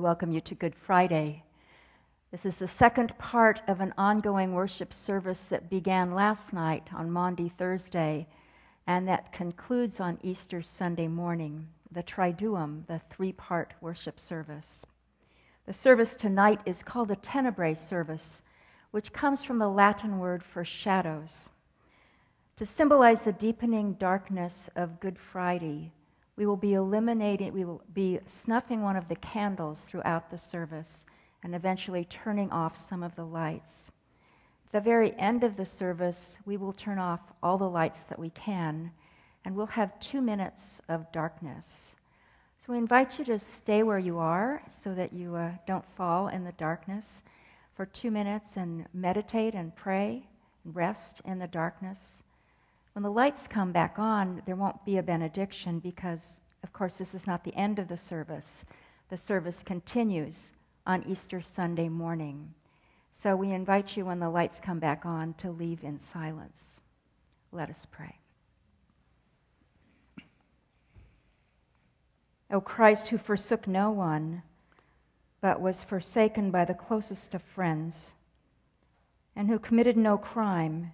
welcome you to Good Friday. This is the second part of an ongoing worship service that began last night on Maundy Thursday and that concludes on Easter Sunday morning, the Triduum, the three part worship service. The service tonight is called the Tenebrae service, which comes from the Latin word for shadows. To symbolize the deepening darkness of Good Friday, we will be eliminating, we will be snuffing one of the candles throughout the service and eventually turning off some of the lights. At the very end of the service, we will turn off all the lights that we can, and we'll have two minutes of darkness. So we invite you to stay where you are so that you uh, don't fall in the darkness for two minutes and meditate and pray and rest in the darkness. When the lights come back on, there won't be a benediction because, of course, this is not the end of the service. The service continues on Easter Sunday morning. So we invite you, when the lights come back on, to leave in silence. Let us pray. O Christ, who forsook no one, but was forsaken by the closest of friends, and who committed no crime,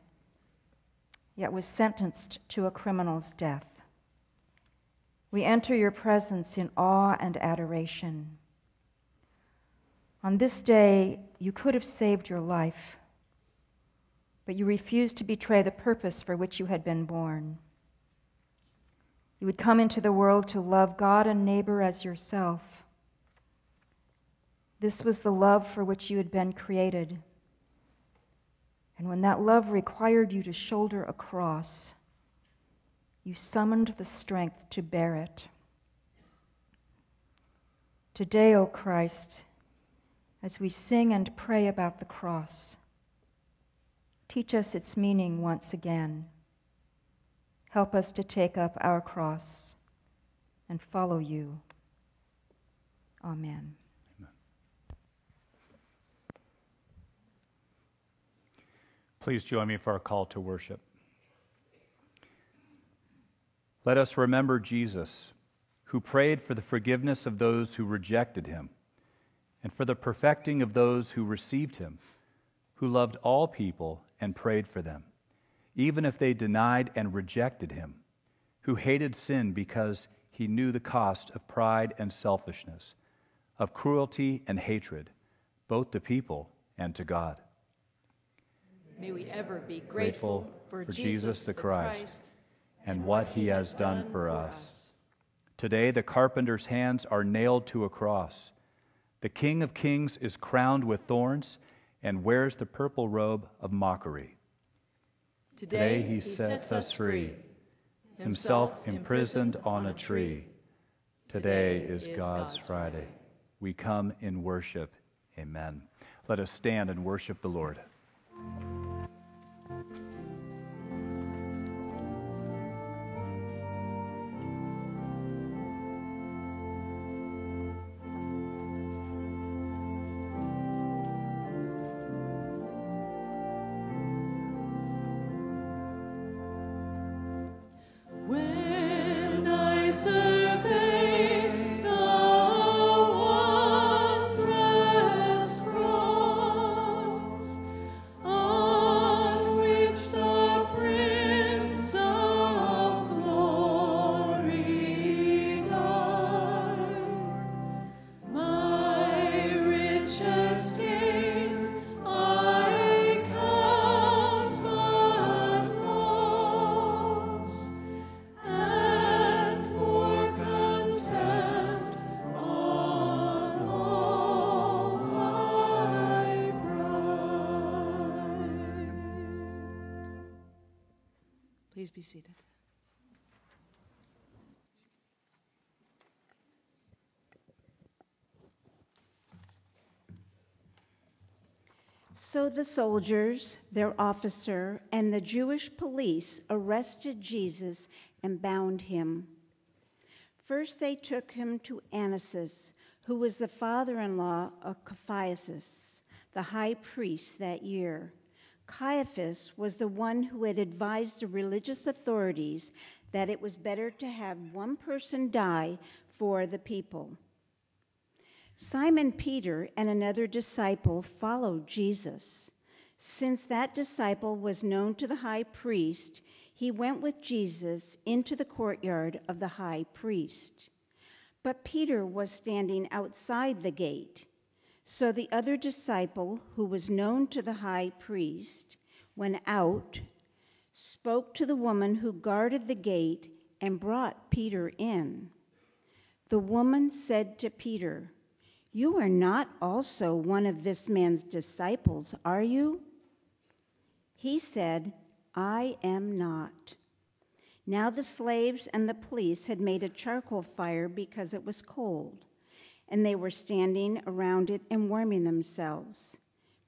yet was sentenced to a criminal's death. We enter your presence in awe and adoration. On this day, you could have saved your life, but you refused to betray the purpose for which you had been born. You would come into the world to love God and neighbor as yourself. This was the love for which you had been created. And when that love required you to shoulder a cross, you summoned the strength to bear it. Today, O Christ, as we sing and pray about the cross. Teach us its meaning once again. Help us to take up our cross and follow you. Amen. Please join me for a call to worship. Let us remember Jesus, who prayed for the forgiveness of those who rejected him and for the perfecting of those who received him, who loved all people and prayed for them, even if they denied and rejected him, who hated sin because he knew the cost of pride and selfishness, of cruelty and hatred, both to people and to God. May we ever be grateful, for, Jesus, the Christ, Christ and what he has done for us. Today, the carpenter's hands are nailed to a cross the King of Kings is crowned with thorns and wears the purple robe of mockery. Today, he, sets us free, himself imprisoned on a tree. Today is God's Friday. We come in worship. Amen. Let us stand and worship the Lord. Be seated. So the soldiers, their officer, and the Jewish police arrested Jesus and bound him. First, they took him to Annas, who was the father in law of Caiaphas, the high priest that year. Caiaphas was the one who had advised the religious authorities that it was better to have one person die for the people. Simon Peter and another disciple followed Jesus. Since that disciple was known to the high priest, he went with Jesus into the courtyard of the high priest. But Peter was standing outside the gate. So the other disciple, who was known to the high priest, went out, spoke to the woman who guarded the gate, and brought Peter in. The woman said to Peter, You are not also one of this man's disciples, are you? He said, I am not. Now the slaves and the police had made a charcoal fire because it was cold, and they were standing around it and warming themselves.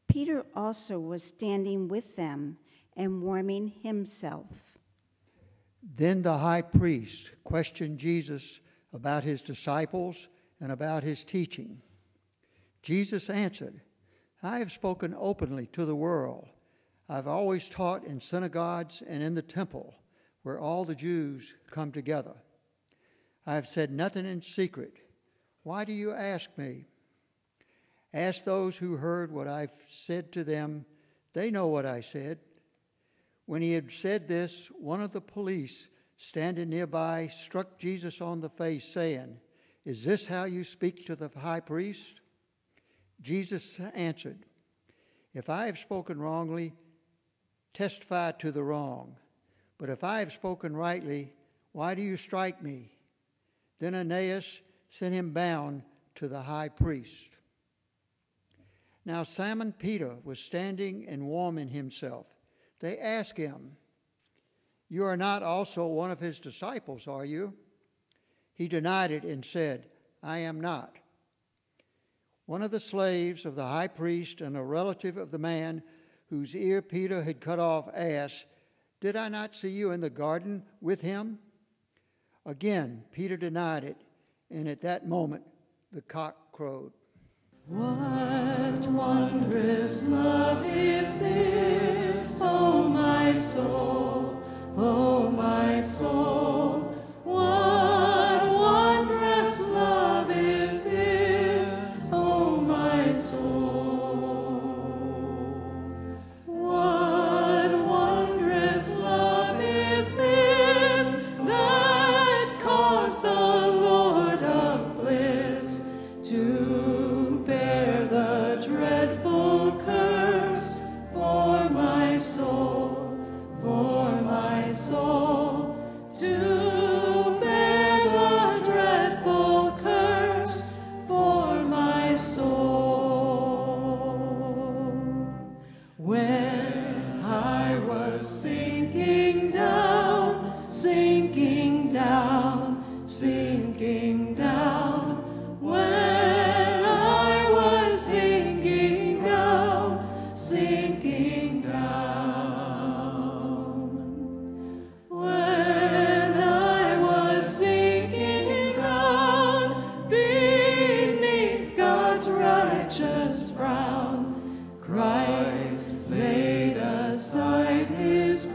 Peter also was standing with them and warming himself. Then the high priest questioned Jesus about his disciples and about his teaching. Jesus answered, I have spoken openly to the world. I've always taught in synagogues and in the temple, where all the Jews come together. I have said nothing in secret. Why do you ask me? Ask those who heard what I've said to them. They know what I said. When he had said this, one of the police standing nearby struck Jesus on the face, saying, Is this how you speak to the high priest? Jesus answered, If I have spoken wrongly, testify to the wrong. But if I have spoken rightly, why do you strike me? Then Ananias sent him bound to the high priest. Now Simon Peter was standing and warming himself. They asked him, You are not also one of his disciples, are you? He denied it and said, I am not. One of the slaves of the high priest and a relative of the man whose ear Peter had cut off, asked, Did I not see you in the garden with him? Again, Peter denied it, and at that moment the cock crowed. What wondrous love is this, oh my soul, oh my soul?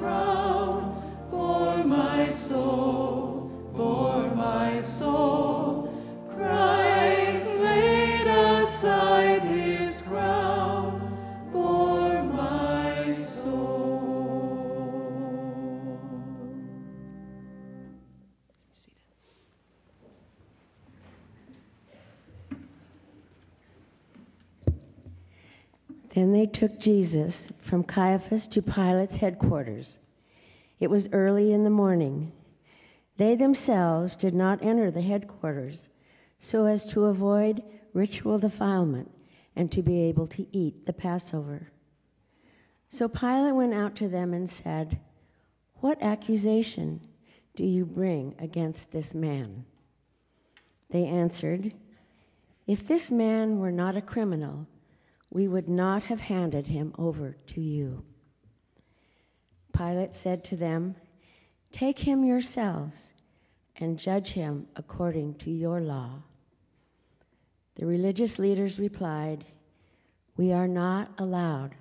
Then they took Jesus from Caiaphas to Pilate's headquarters. It was early in the morning. They themselves did not enter the headquarters so as to avoid ritual defilement and to be able to eat the Passover. So Pilate went out to them and said, What accusation do you bring against this man? They answered, If this man were not a criminal, we would not have handed him over to you. Pilate said to them, Take him yourselves and judge him according to your law. The religious leaders replied, We are not allowed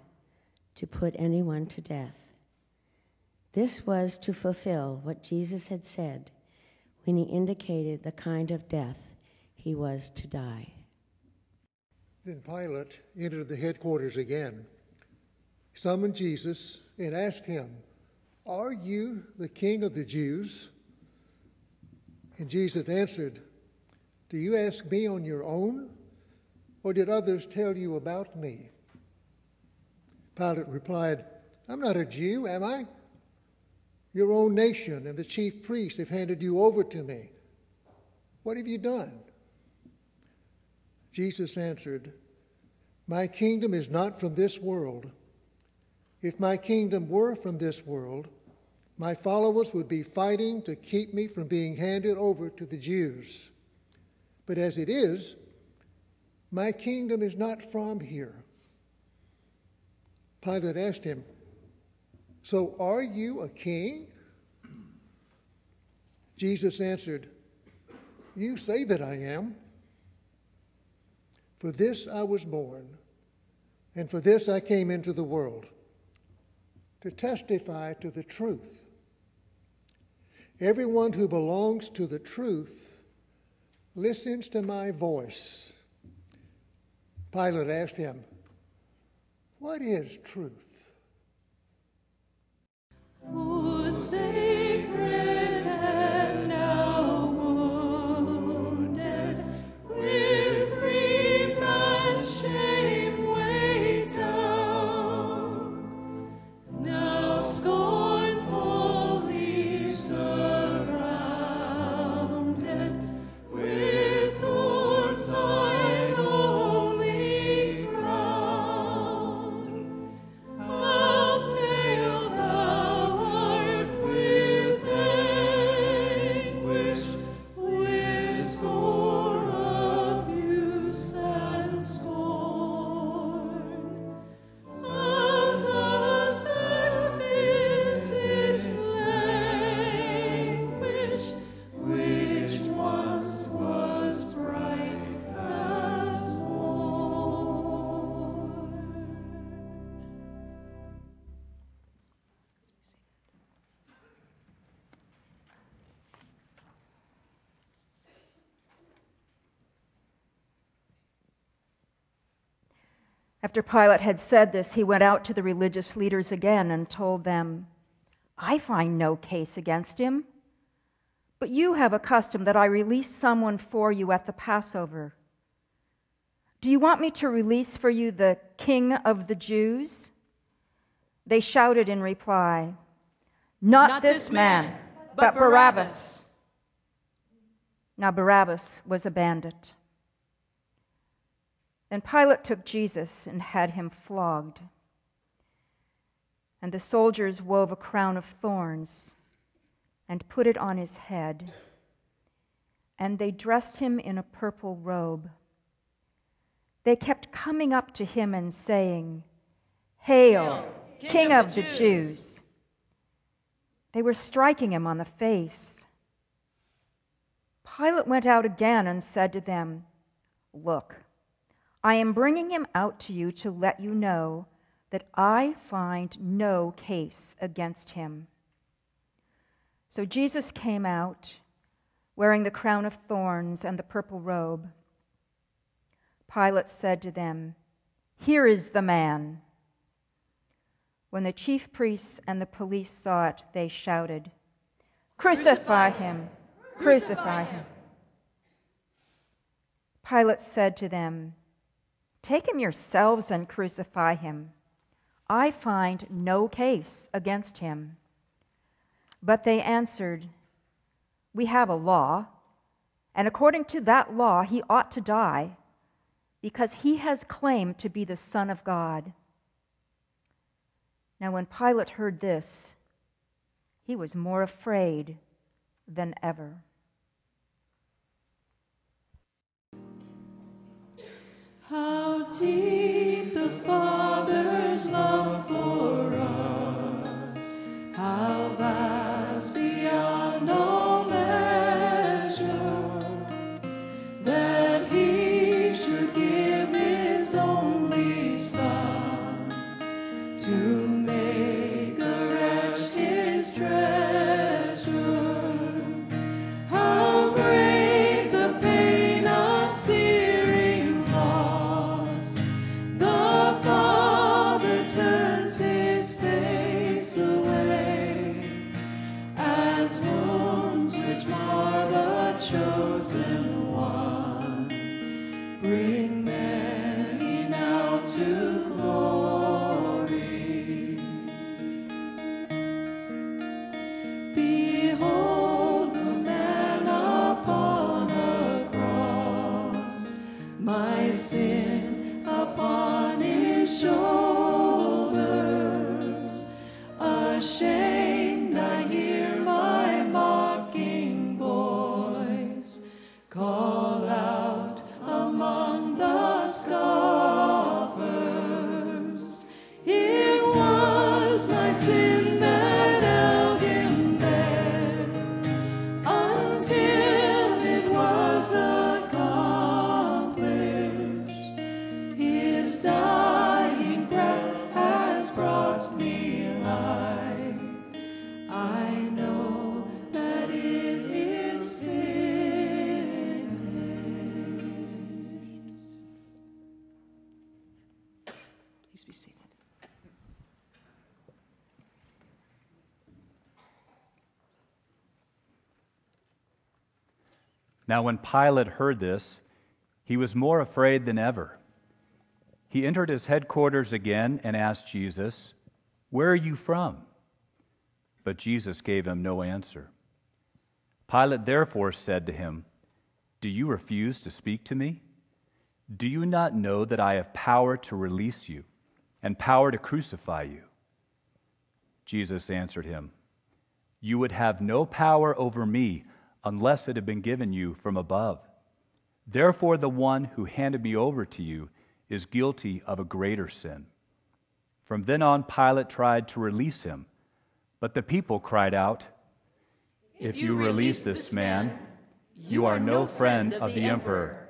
to put anyone to death. This was to fulfill what Jesus had said when he indicated the kind of death he was to die. Then Pilate entered the headquarters again, summoned Jesus, and asked him, Are you the king of the Jews? And Jesus answered, Do you ask me on your own, or did others tell you about me? Pilate replied, I'm not a Jew, am I? Your own nation and the chief priests have handed you over to me. What have you done? Jesus answered, My kingdom is not from this world. If my kingdom were from this world, my followers would be fighting to keep me from being handed over to the Jews. But as it is, my kingdom is not from here. Pilate asked him, So are you a king? Jesus answered, You say that I am. For this I was born, and for this I came into the world, to testify to the truth. Everyone who belongs to the truth listens to my voice. Pilate asked him, What is truth? Oh, sacred. After Pilate had said this, he went out to the religious leaders again and told them, I find no case against him. But you have a custom that I release someone for you at the Passover. Do you want me to release for you the king of the Jews? They shouted in reply, Not, Not this, this man, man, but, Barabbas. Barabbas. Now, Barabbas was a bandit. Then Pilate took Jesus and had him flogged. And the soldiers wove a crown of thorns and put it on his head. And they dressed him in a purple robe. They kept coming up to him and saying, Hail, King, King, of, of the, Jews. Jews. They were striking him on the face. Pilate went out again and said to them, Look, I am bringing him out to you to let you know that I find no case against him. So Jesus came out, wearing the crown of thorns and the purple robe. Pilate said to them, Here is the man. When the chief priests and the police saw it, they shouted, Crucify him! Crucify him! Pilate said to them, Take him yourselves and crucify him. I find no case against him. But they answered, We have a law, and according to that law, he ought to die, because he has claimed to be the Son of God. Now, when Pilate heard this, he was more afraid than ever. How deep the Father's love for us, how vast beyond all sin. Now, when Pilate heard this, he was more afraid than ever. He entered his headquarters again and asked Jesus, Where are you from? But Jesus gave him no answer. Pilate therefore said to him, Do you refuse to speak to me? Do you not know that I have power to release you and power to crucify you? Jesus answered him, You would have no power over me unless it had been given you from above. Therefore, the one who handed me over to you is guilty of a greater sin. From then on, Pilate tried to release him, but the people cried out, If, you, release this man, you are no friend of the emperor.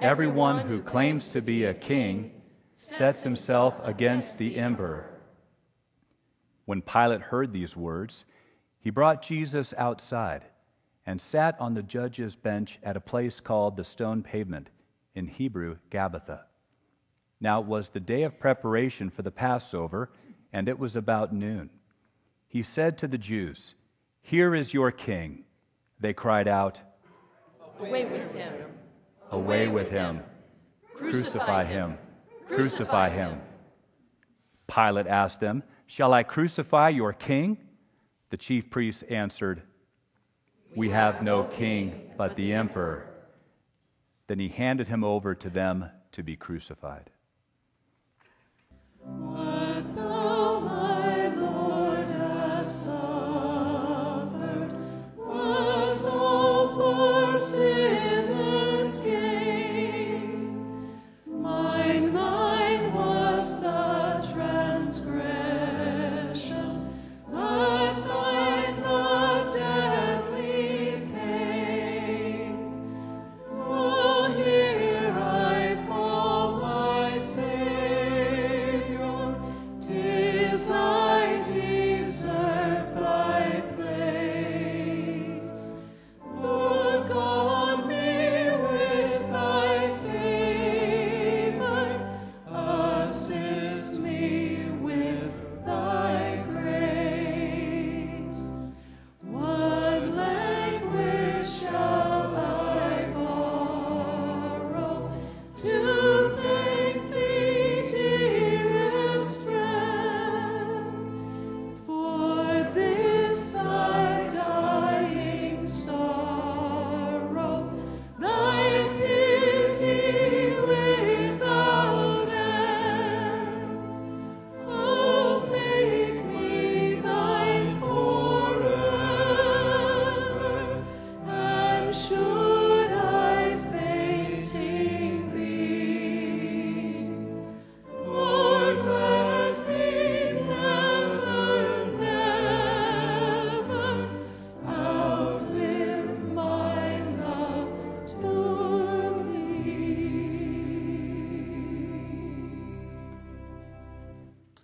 Everyone who claims to be a king sets himself against the emperor. When Pilate heard these words, he brought Jesus outside and sat on the judge's bench at a place called the stone pavement, in Hebrew, Gabbatha. Now it was the day of preparation for the Passover, and it was about noon. He said to the Jews, Here is your king. They cried out, Away with him! Away with him! Crucify him! Crucify him! Pilate asked them, Shall I crucify your king? The chief priests answered, we have no king but the emperor. Then he handed him over to them to be crucified.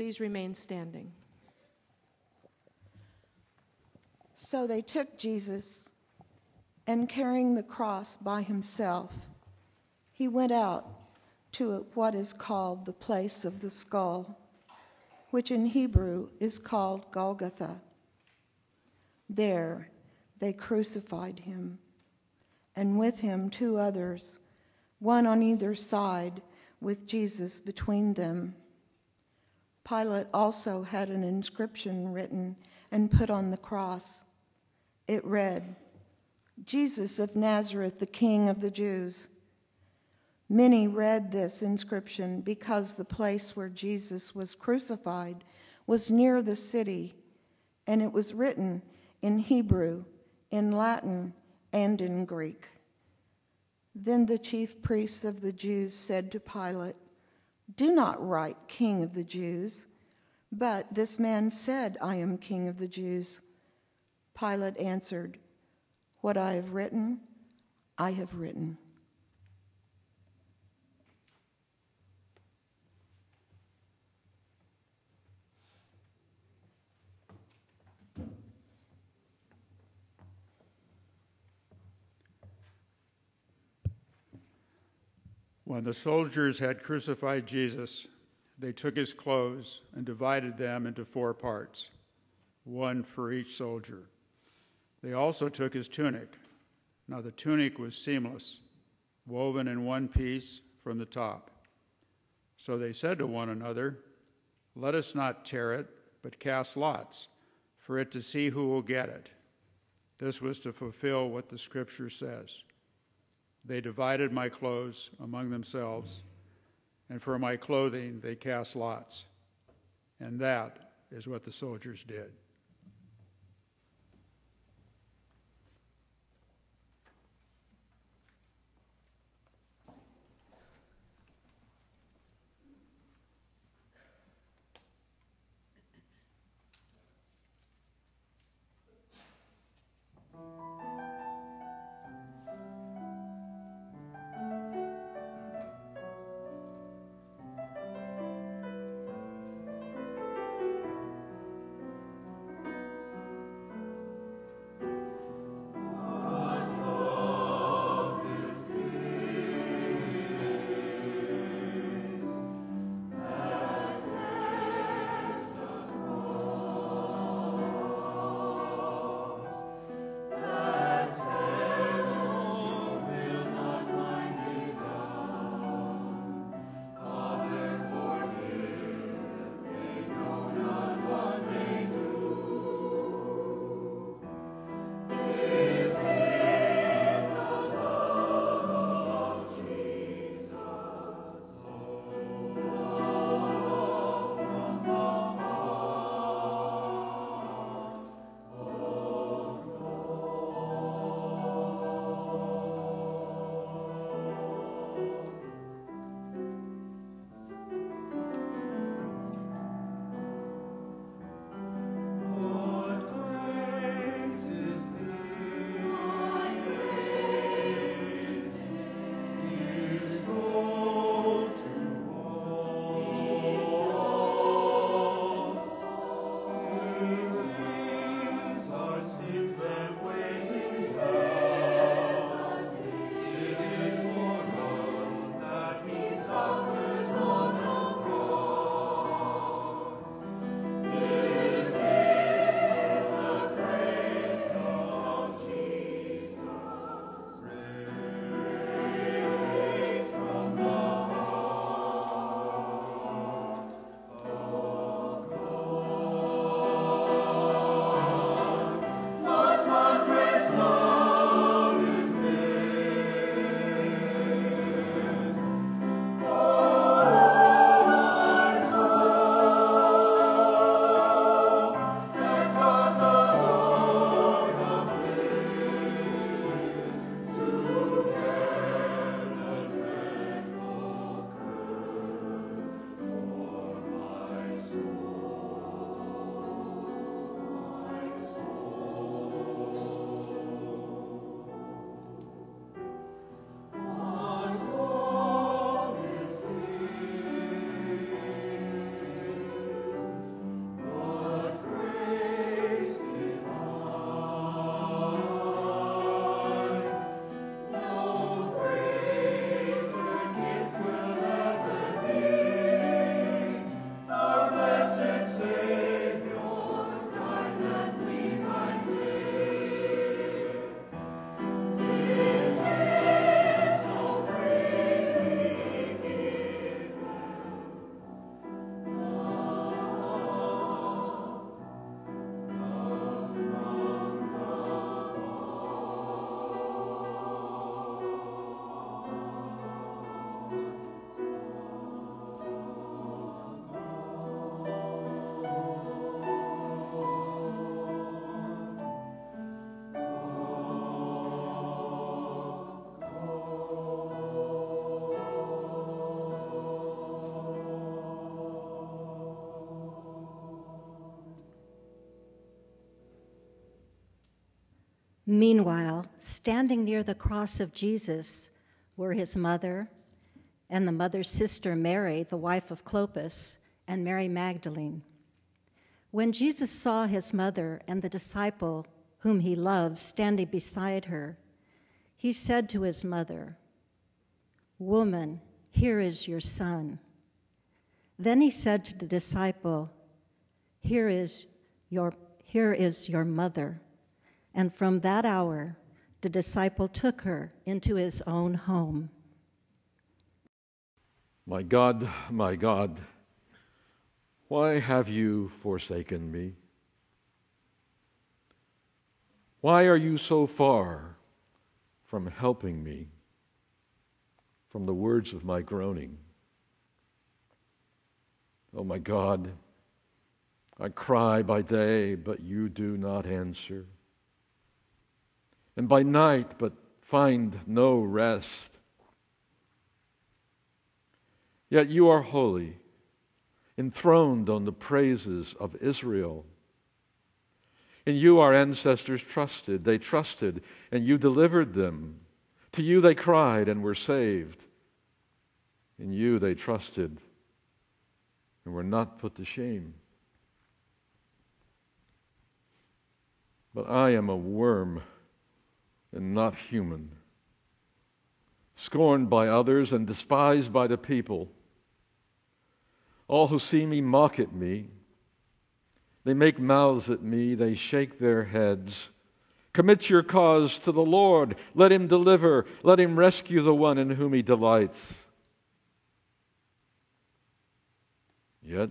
Please remain standing. So they took Jesus, and carrying the cross by himself, he went out to what is called the place of the skull, which in Hebrew is called Golgotha. There they crucified him, and with him two others, one on either side, with Jesus between them. Pilate also had an inscription written and put on the cross. It read, Jesus of Nazareth, the King of the Jews. Many read this inscription because the place where Jesus was crucified was near the city, and it was written in Hebrew, in Latin, and in Greek. Then the chief priests of the Jews said to Pilate, Do not write King of the Jews, but this man said, I am King of the Jews. Pilate answered, What I have written, I have written. When the soldiers had crucified Jesus, they took his clothes and divided them into four parts, one for each soldier. They also took his tunic. Now the tunic was seamless, woven in one piece from the top. So they said to one another, Let us not tear it, but cast lots for it to see who will get it. This was to fulfill what the scripture says. They divided my clothes among themselves, and for my clothing they cast lots. And that is what the soldiers did. Meanwhile, standing near the cross of Jesus were his mother and the mother's sister Mary, the wife of Clopas, and Mary Magdalene. When Jesus saw his mother and the disciple whom he loved standing beside her, he said to his mother, Woman, here is your son. Then he said to the disciple, Here is your, here is your mother. And from that hour, the disciple took her into his own home. My God, my God, why have you forsaken me? Why are you so far from helping me from the words of my groaning? Oh, my God, I cry by day, but you do not answer, and by night, but find no rest. Yet you are holy enthroned on the praises of Israel. In you our ancestors trusted. They trusted, and you delivered them. To you they cried and were saved. In you they trusted and were not put to shame. But I am a worm and not human, scorned by others and despised by the people. All who see me mock at me. They make mouths at me, they shake their heads. Commit your cause to the Lord. Let him deliver. Let him rescue the one in whom he delights. Yet,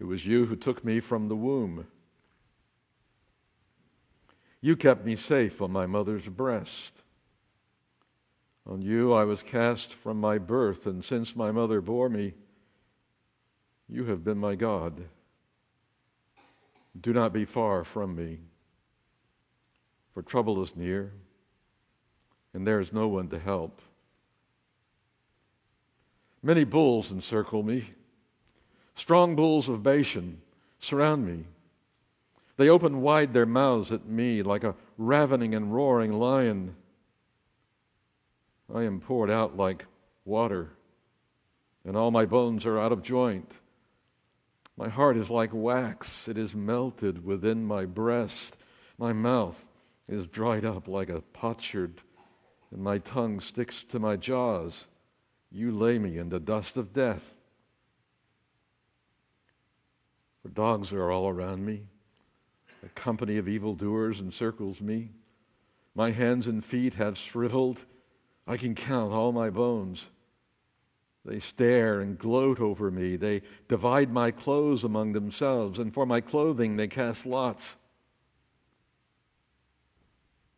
it was you who took me from the womb. You kept me safe on my mother's breast. On you I was cast from my birth, and since my mother bore me, you have been my God. Do not be far from me, for trouble is near, and there is no one to help. Many bulls encircle me. Strong bulls of Bashan surround me. They open wide their mouths at me like a ravening and roaring lion. I am poured out like water, and all my bones are out of joint. My heart is like wax, it is melted within my breast. My mouth is dried up like a potsherd, and my tongue sticks to my jaws. You lay me in the dust of death. For dogs are all around me. A company of evildoers encircles me. My hands and feet have shriveled. I can count all my bones. They stare and gloat over me. They divide my clothes among themselves, and for my clothing they cast lots.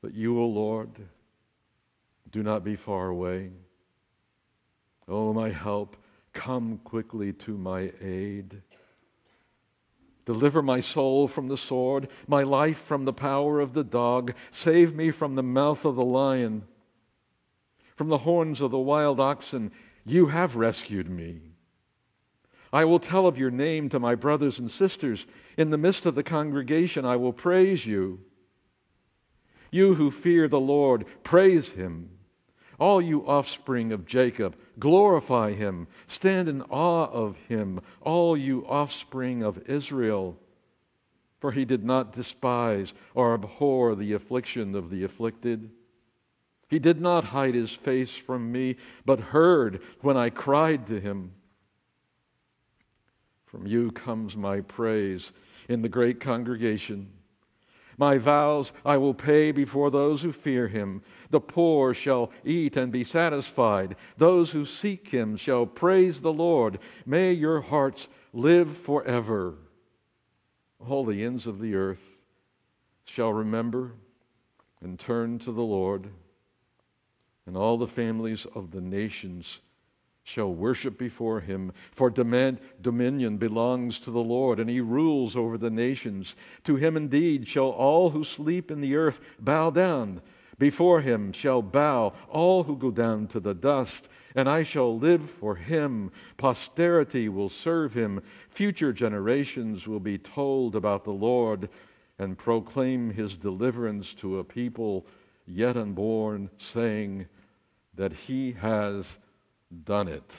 But you, O Lord, do not be far away. O my help, come quickly to my aid. Deliver my soul from the sword, my life from the power of the dog. Save me from the mouth of the lion, from the horns of the wild oxen you have rescued me. I will tell of your name to my brothers and sisters. In the midst of the congregation, I will praise you. You who fear the Lord, praise him. All you offspring of Jacob, glorify him. Stand in awe of him, all you offspring of Israel. For he did not despise or abhor the affliction of the afflicted he did not hide his face from me, but heard when I cried to him. From you comes my praise in the great congregation. My vows I will pay before those who fear him. The poor shall eat and be satisfied. Those who seek him shall praise the Lord. May your hearts live forever. All the ends of the earth shall remember and turn to the Lord and all the families of the nations shall worship before him. For dominion belongs to the Lord, and he rules over the nations. To him indeed shall all who sleep in the earth bow down. Before him shall bow all who go down to the dust, and I shall live for him. Posterity will serve him. Future generations will be told about the Lord, and proclaim his deliverance to a people yet unborn, saying that he has done it.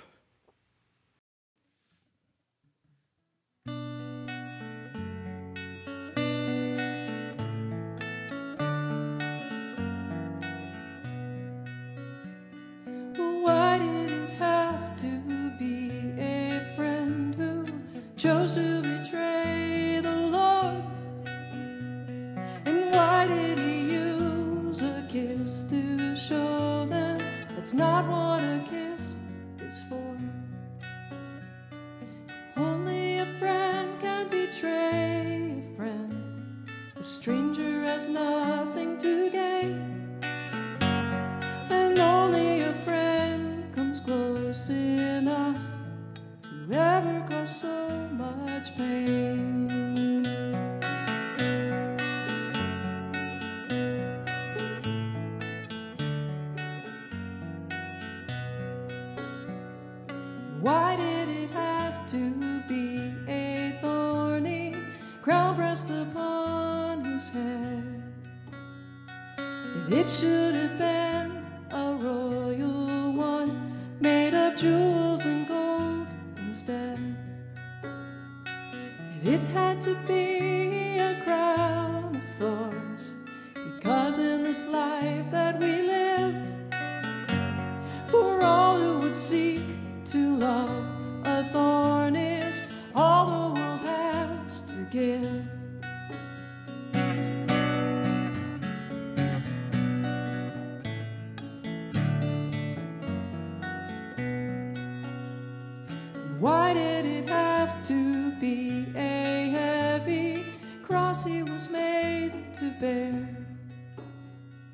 Why did it have to be a heavy cross he was made to bear?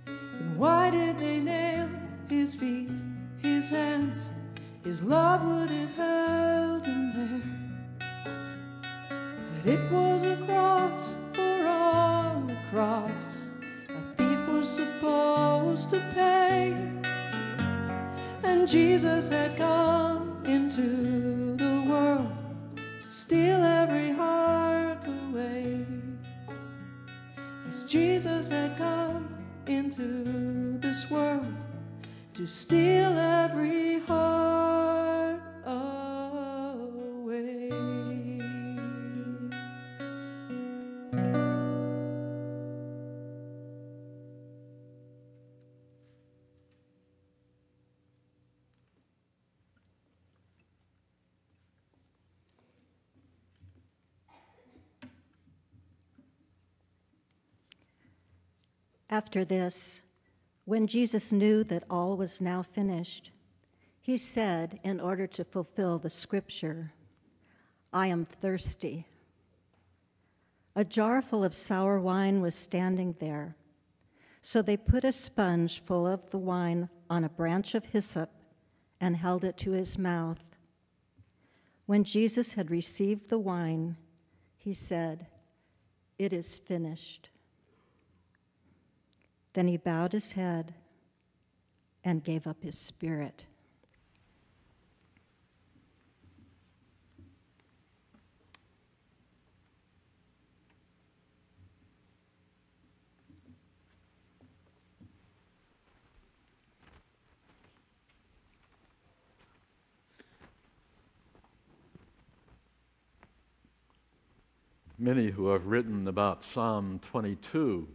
And why did they nail his feet, his hands? His love would have held Jesus had come into the world to steal every heart away. Yes, Jesus had come into this world to steal every heart After this, when Jesus knew that all was now finished, he said, in order to fulfill the scripture, I am thirsty. A jar full of sour wine was standing there. So they put a sponge full of the wine on a branch of hyssop and held it to his mouth. When Jesus had received the wine, he said, It is finished. Then he bowed his head and gave up his spirit. Many who have written about Psalm 22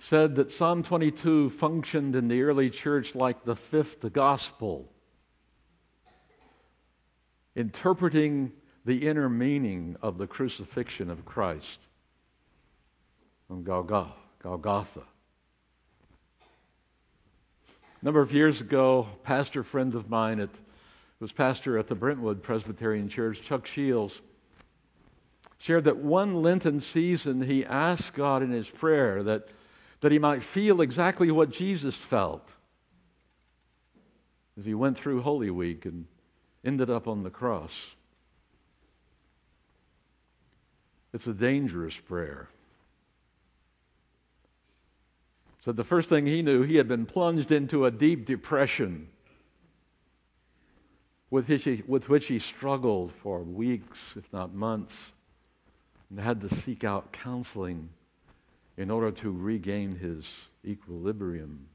said that Psalm 22 functioned in the early church like the fifth gospel, interpreting the inner meaning of the crucifixion of Christ on Golgotha. A number of years ago, pastor friend of mine at, was pastor at the Brentwood Presbyterian Church, Chuck Shields, shared that one Lenten season he asked God in his prayer that that he might feel exactly what Jesus felt as he went through Holy Week and ended up on the cross. It's a dangerous prayer. So, the first thing he knew, he had been plunged into a deep depression with which he, with which he struggled for weeks, if not months. and had to seek out counseling in order to regain his equilibrium.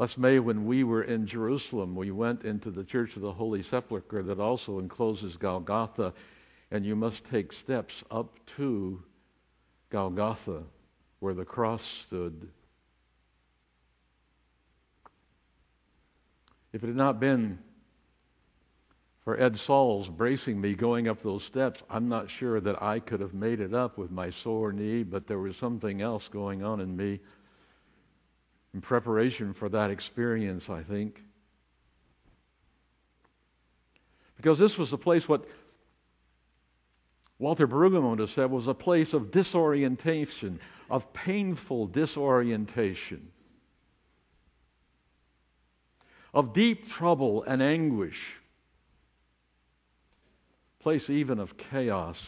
Last May, when we were in Jerusalem, we went into the Church of the Holy Sepulchre that also encloses Golgotha, and you must take steps up to Golgotha, where the cross stood. If it had not been for Ed Sauls bracing me going up those steps, I'm not sure that I could have made it up with my sore knee, but there was something else going on in me in preparation for that experience, I think. Because this was a place, what Walter Brueggemann said, was a place of disorientation, of painful disorientation, of deep trouble and anguish, place even of chaos.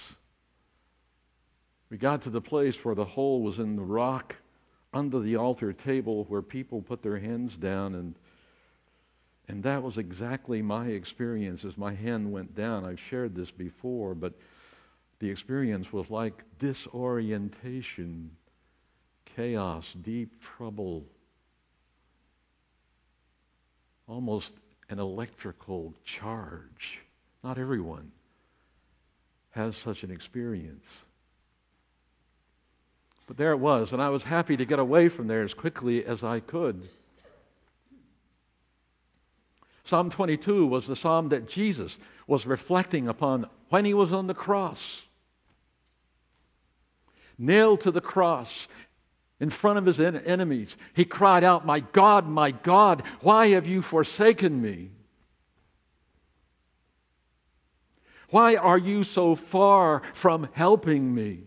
We got to the place where the hole was in the rock under the altar table where people put their hands down and and that was exactly my experience as my hand went down. I've shared this before, but the experience was like disorientation, chaos, deep trouble, almost an electrical charge. Not everyone has such an experience. But there it was, and I was happy to get away from there as quickly as I could. Psalm 22 was the psalm that Jesus was reflecting upon when he was on the cross. Nailed to the cross in front of his en- enemies, he cried out, My God, my God, why have you forsaken me? Why are you so far from helping me?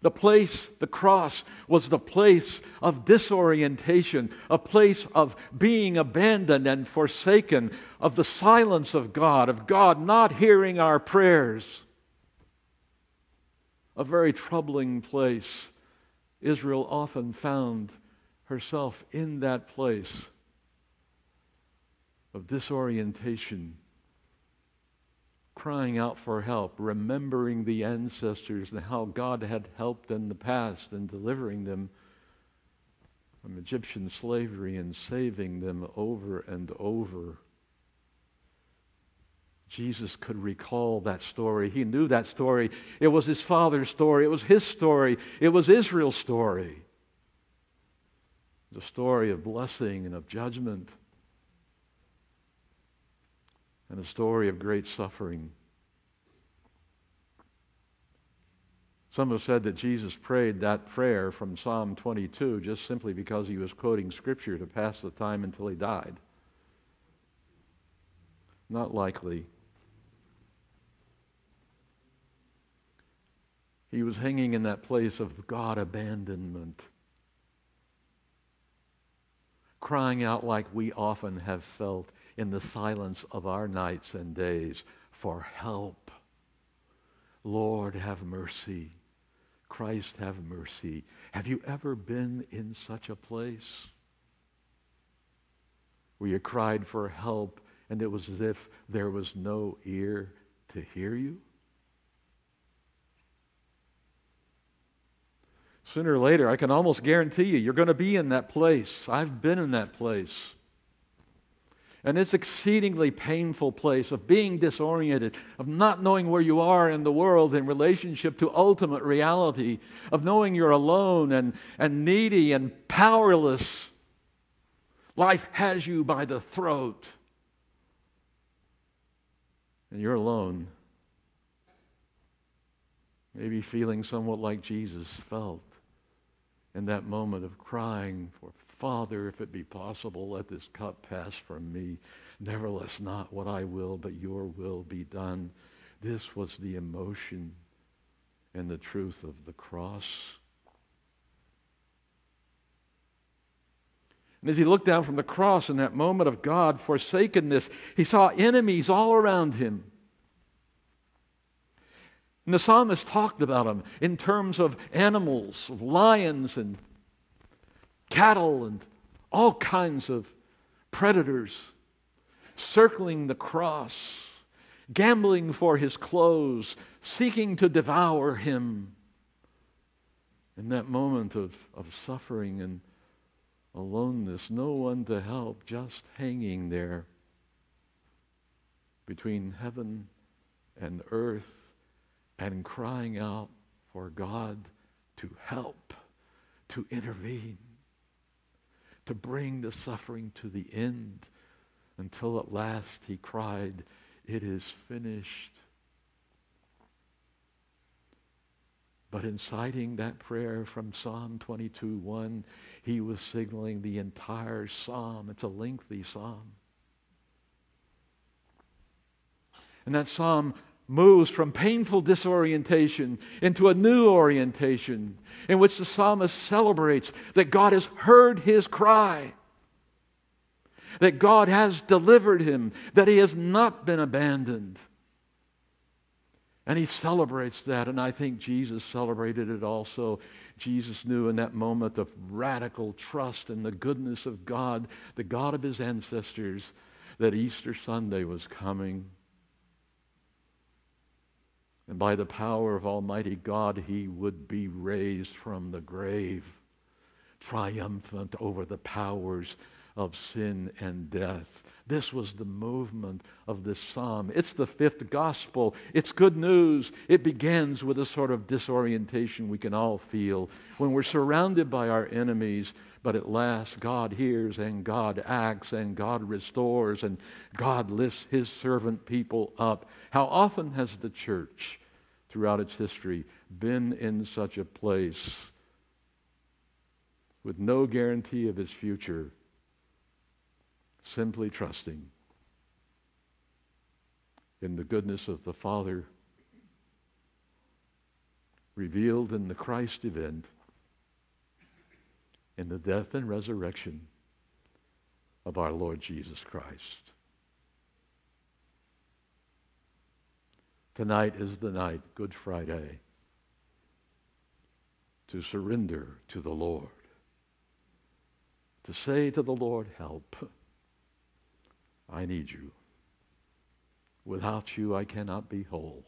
The place, the cross, was the place of disorientation, a place of being abandoned and forsaken, of the silence of God, of God not hearing our prayers. A very troubling place. Israel often found herself in that place of disorientation crying out for help, remembering the ancestors and how God had helped in the past and delivering them from Egyptian slavery and saving them over and over. Jesus could recall that story. He knew that story. It was his father's story. It was his story. It was Israel's story. The story of blessing and of judgment and a story of great suffering. Some have said that Jesus prayed that prayer from Psalm 22 just simply because he was quoting Scripture to pass the time until he died. Not likely. He was hanging in that place of God abandonment, crying out like we often have felt in the silence of our nights and days for help. Lord, have mercy. Christ, have mercy. Have you ever been in such a place where you cried for help and it was as if there was no ear to hear you? Sooner or later, I can almost guarantee you, you're going to be in that place. I've been in that place and this exceedingly painful place of being disoriented, of not knowing where you are in the world in relationship to ultimate reality, of knowing you're alone and, and needy and powerless. Life has you by the throat, and you're alone. Maybe feeling somewhat like Jesus felt in that moment of crying for Father, if it be possible, let this cup pass from me. Nevertheless, not what I will, but your will be done. This was the emotion and the truth of the cross. And as he looked down from the cross in that moment of God forsakenness, he saw enemies all around him. And the psalmist talked about them in terms of animals, of lions and cattle and all kinds of predators. circling the cross, gambling for his clothes, seeking to devour him. In that moment of, of suffering and aloneness, no one to help, just hanging there between heaven and earth and crying out for God to help, to intervene, to bring the suffering to the end until at last he cried, It is finished. But inciting that prayer from Psalm 22 1, he was signaling the entire psalm. It's a lengthy psalm. And that psalm moves from painful disorientation into a new orientation in which the psalmist celebrates that God has heard his cry, that God has delivered him, that he has not been abandoned. And he celebrates that, and I think Jesus celebrated it also. Jesus knew in that moment of radical trust in the goodness of God, the God of his ancestors, that Easter Sunday was coming. And by the power of Almighty God, he would be raised from the grave, triumphant over the powers of sin and death. This was the movement of this psalm. It's the fifth gospel. It's good news. It begins with a sort of disorientation we can all feel when we're surrounded by our enemies, but at last God hears and God acts and God restores and God lifts his servant people up. How often has the church throughout its history been in such a place with no guarantee of its future? simply trusting in the goodness of the Father revealed in the Christ event, in the death and resurrection of our Lord Jesus Christ. Tonight is the night, Good Friday, to surrender to the Lord, to say to the Lord, Help. I need you. Without you, I cannot be whole.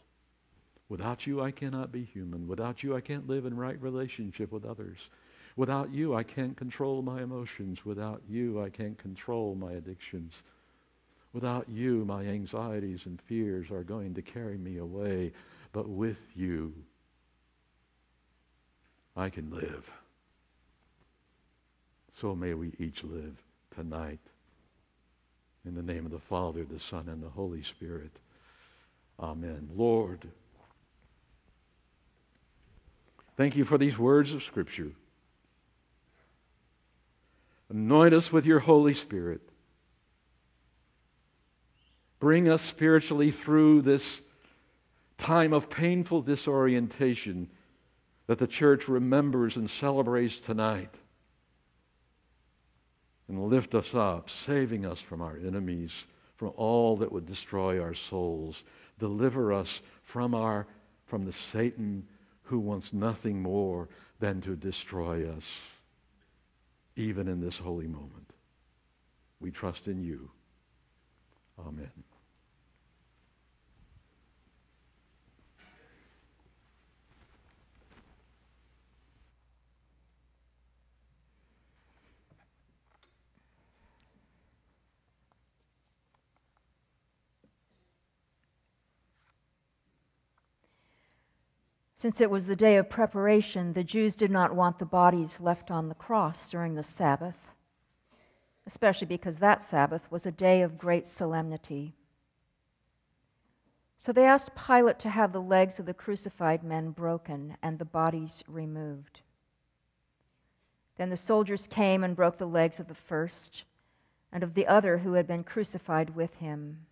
Without you, I cannot be human. Without you, I can't live in right relationship with others. Without you, I can't control my emotions. Without you, I can't control my addictions. Without you, my anxieties and fears are going to carry me away. But with you, I can live. So may we each live tonight. In the name of the Father, the Son, and the Holy Spirit. Amen. Lord, thank you for these words of Scripture. Anoint us with your Holy Spirit. Bring us spiritually through this time of painful disorientation that the church remembers and celebrates tonight and lift us up, saving us from our enemies, from all that would destroy our souls. Deliver us from our from the Satan who wants nothing more than to destroy us, even in this holy moment. We trust in you. Amen. Since it was the day of preparation, the Jews did not want the bodies left on the cross during the Sabbath, especially because that Sabbath was a day of great solemnity. So they asked Pilate to have the legs of the crucified men broken and the bodies removed. Then the soldiers came and broke the legs of the first and of the other who had been crucified with him.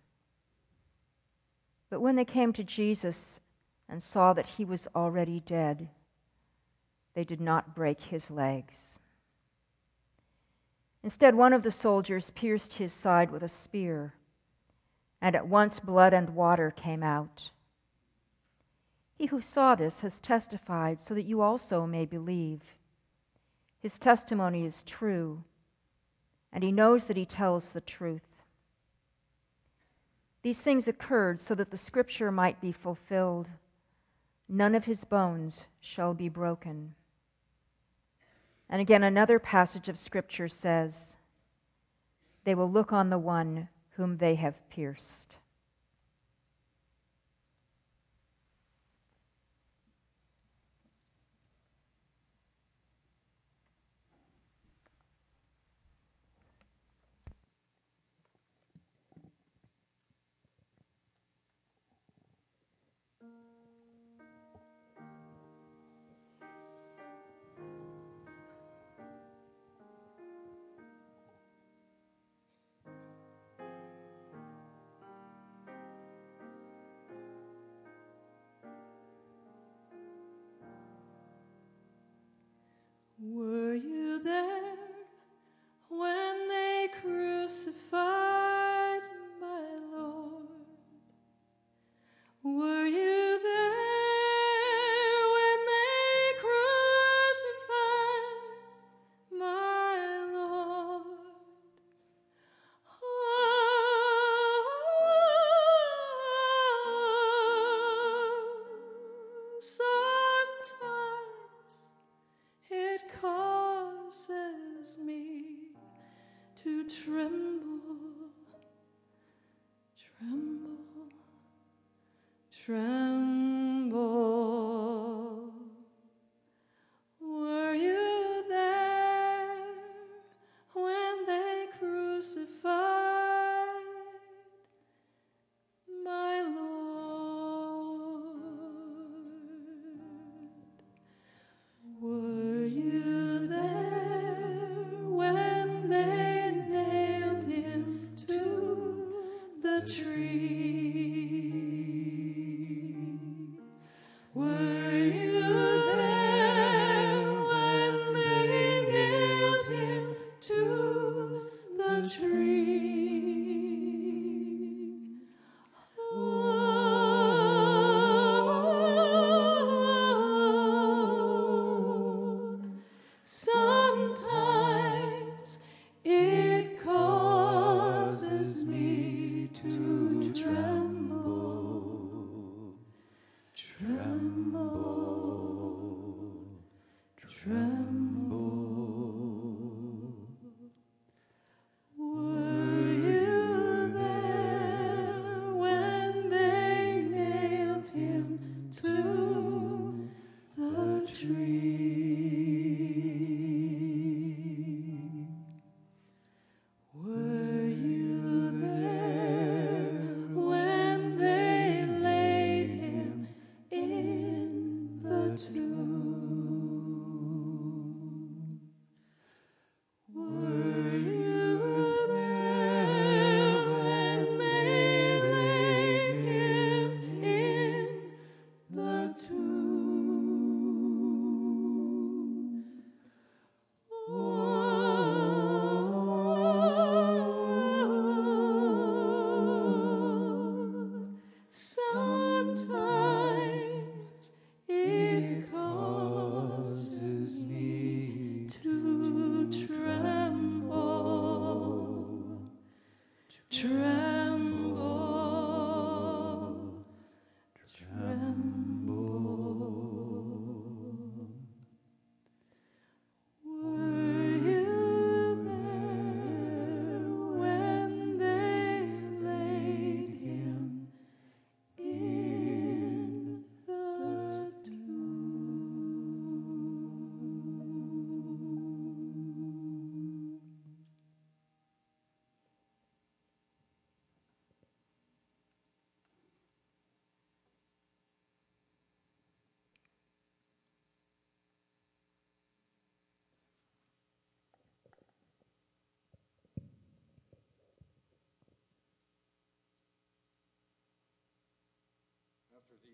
But when they came to Jesus and saw that he was already dead, they did not break his legs. Instead, one of the soldiers pierced his side with a spear, and at once blood and water came out. He who saw this has testified so that you also may believe. His testimony is true, and he knows that he tells the truth. These things occurred so that the scripture might be fulfilled none of his bones shall be broken. And again, another passage of scripture says, They will look on the one whom they have pierced.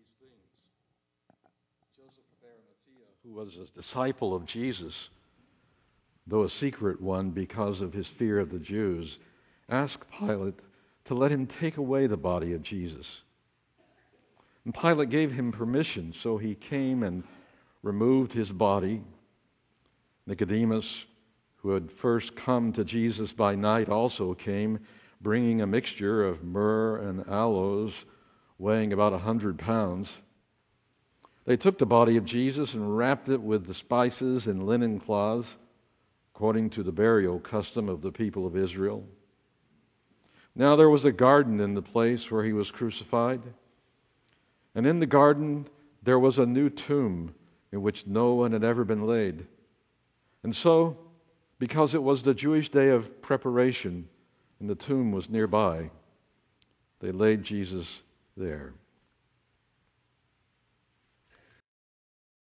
These things, Joseph of Arimathea, who was a disciple of Jesus, though a secret one because of his fear of the Jews, asked Pilate to let him take away the body of Jesus. And Pilate gave him permission, so he came and removed his body. Nicodemus, who had first come to Jesus by night, also came, bringing a mixture of myrrh and aloes weighing about a hundred pounds. They took the body of Jesus and wrapped it with the spices and linen cloths, according to the burial custom of the people of Israel. Now there was a garden in the place where he was crucified, and in the garden there was a new tomb in which no one had ever been laid. And so, because it was the Jewish day of preparation and the tomb was nearby, they laid Jesus there.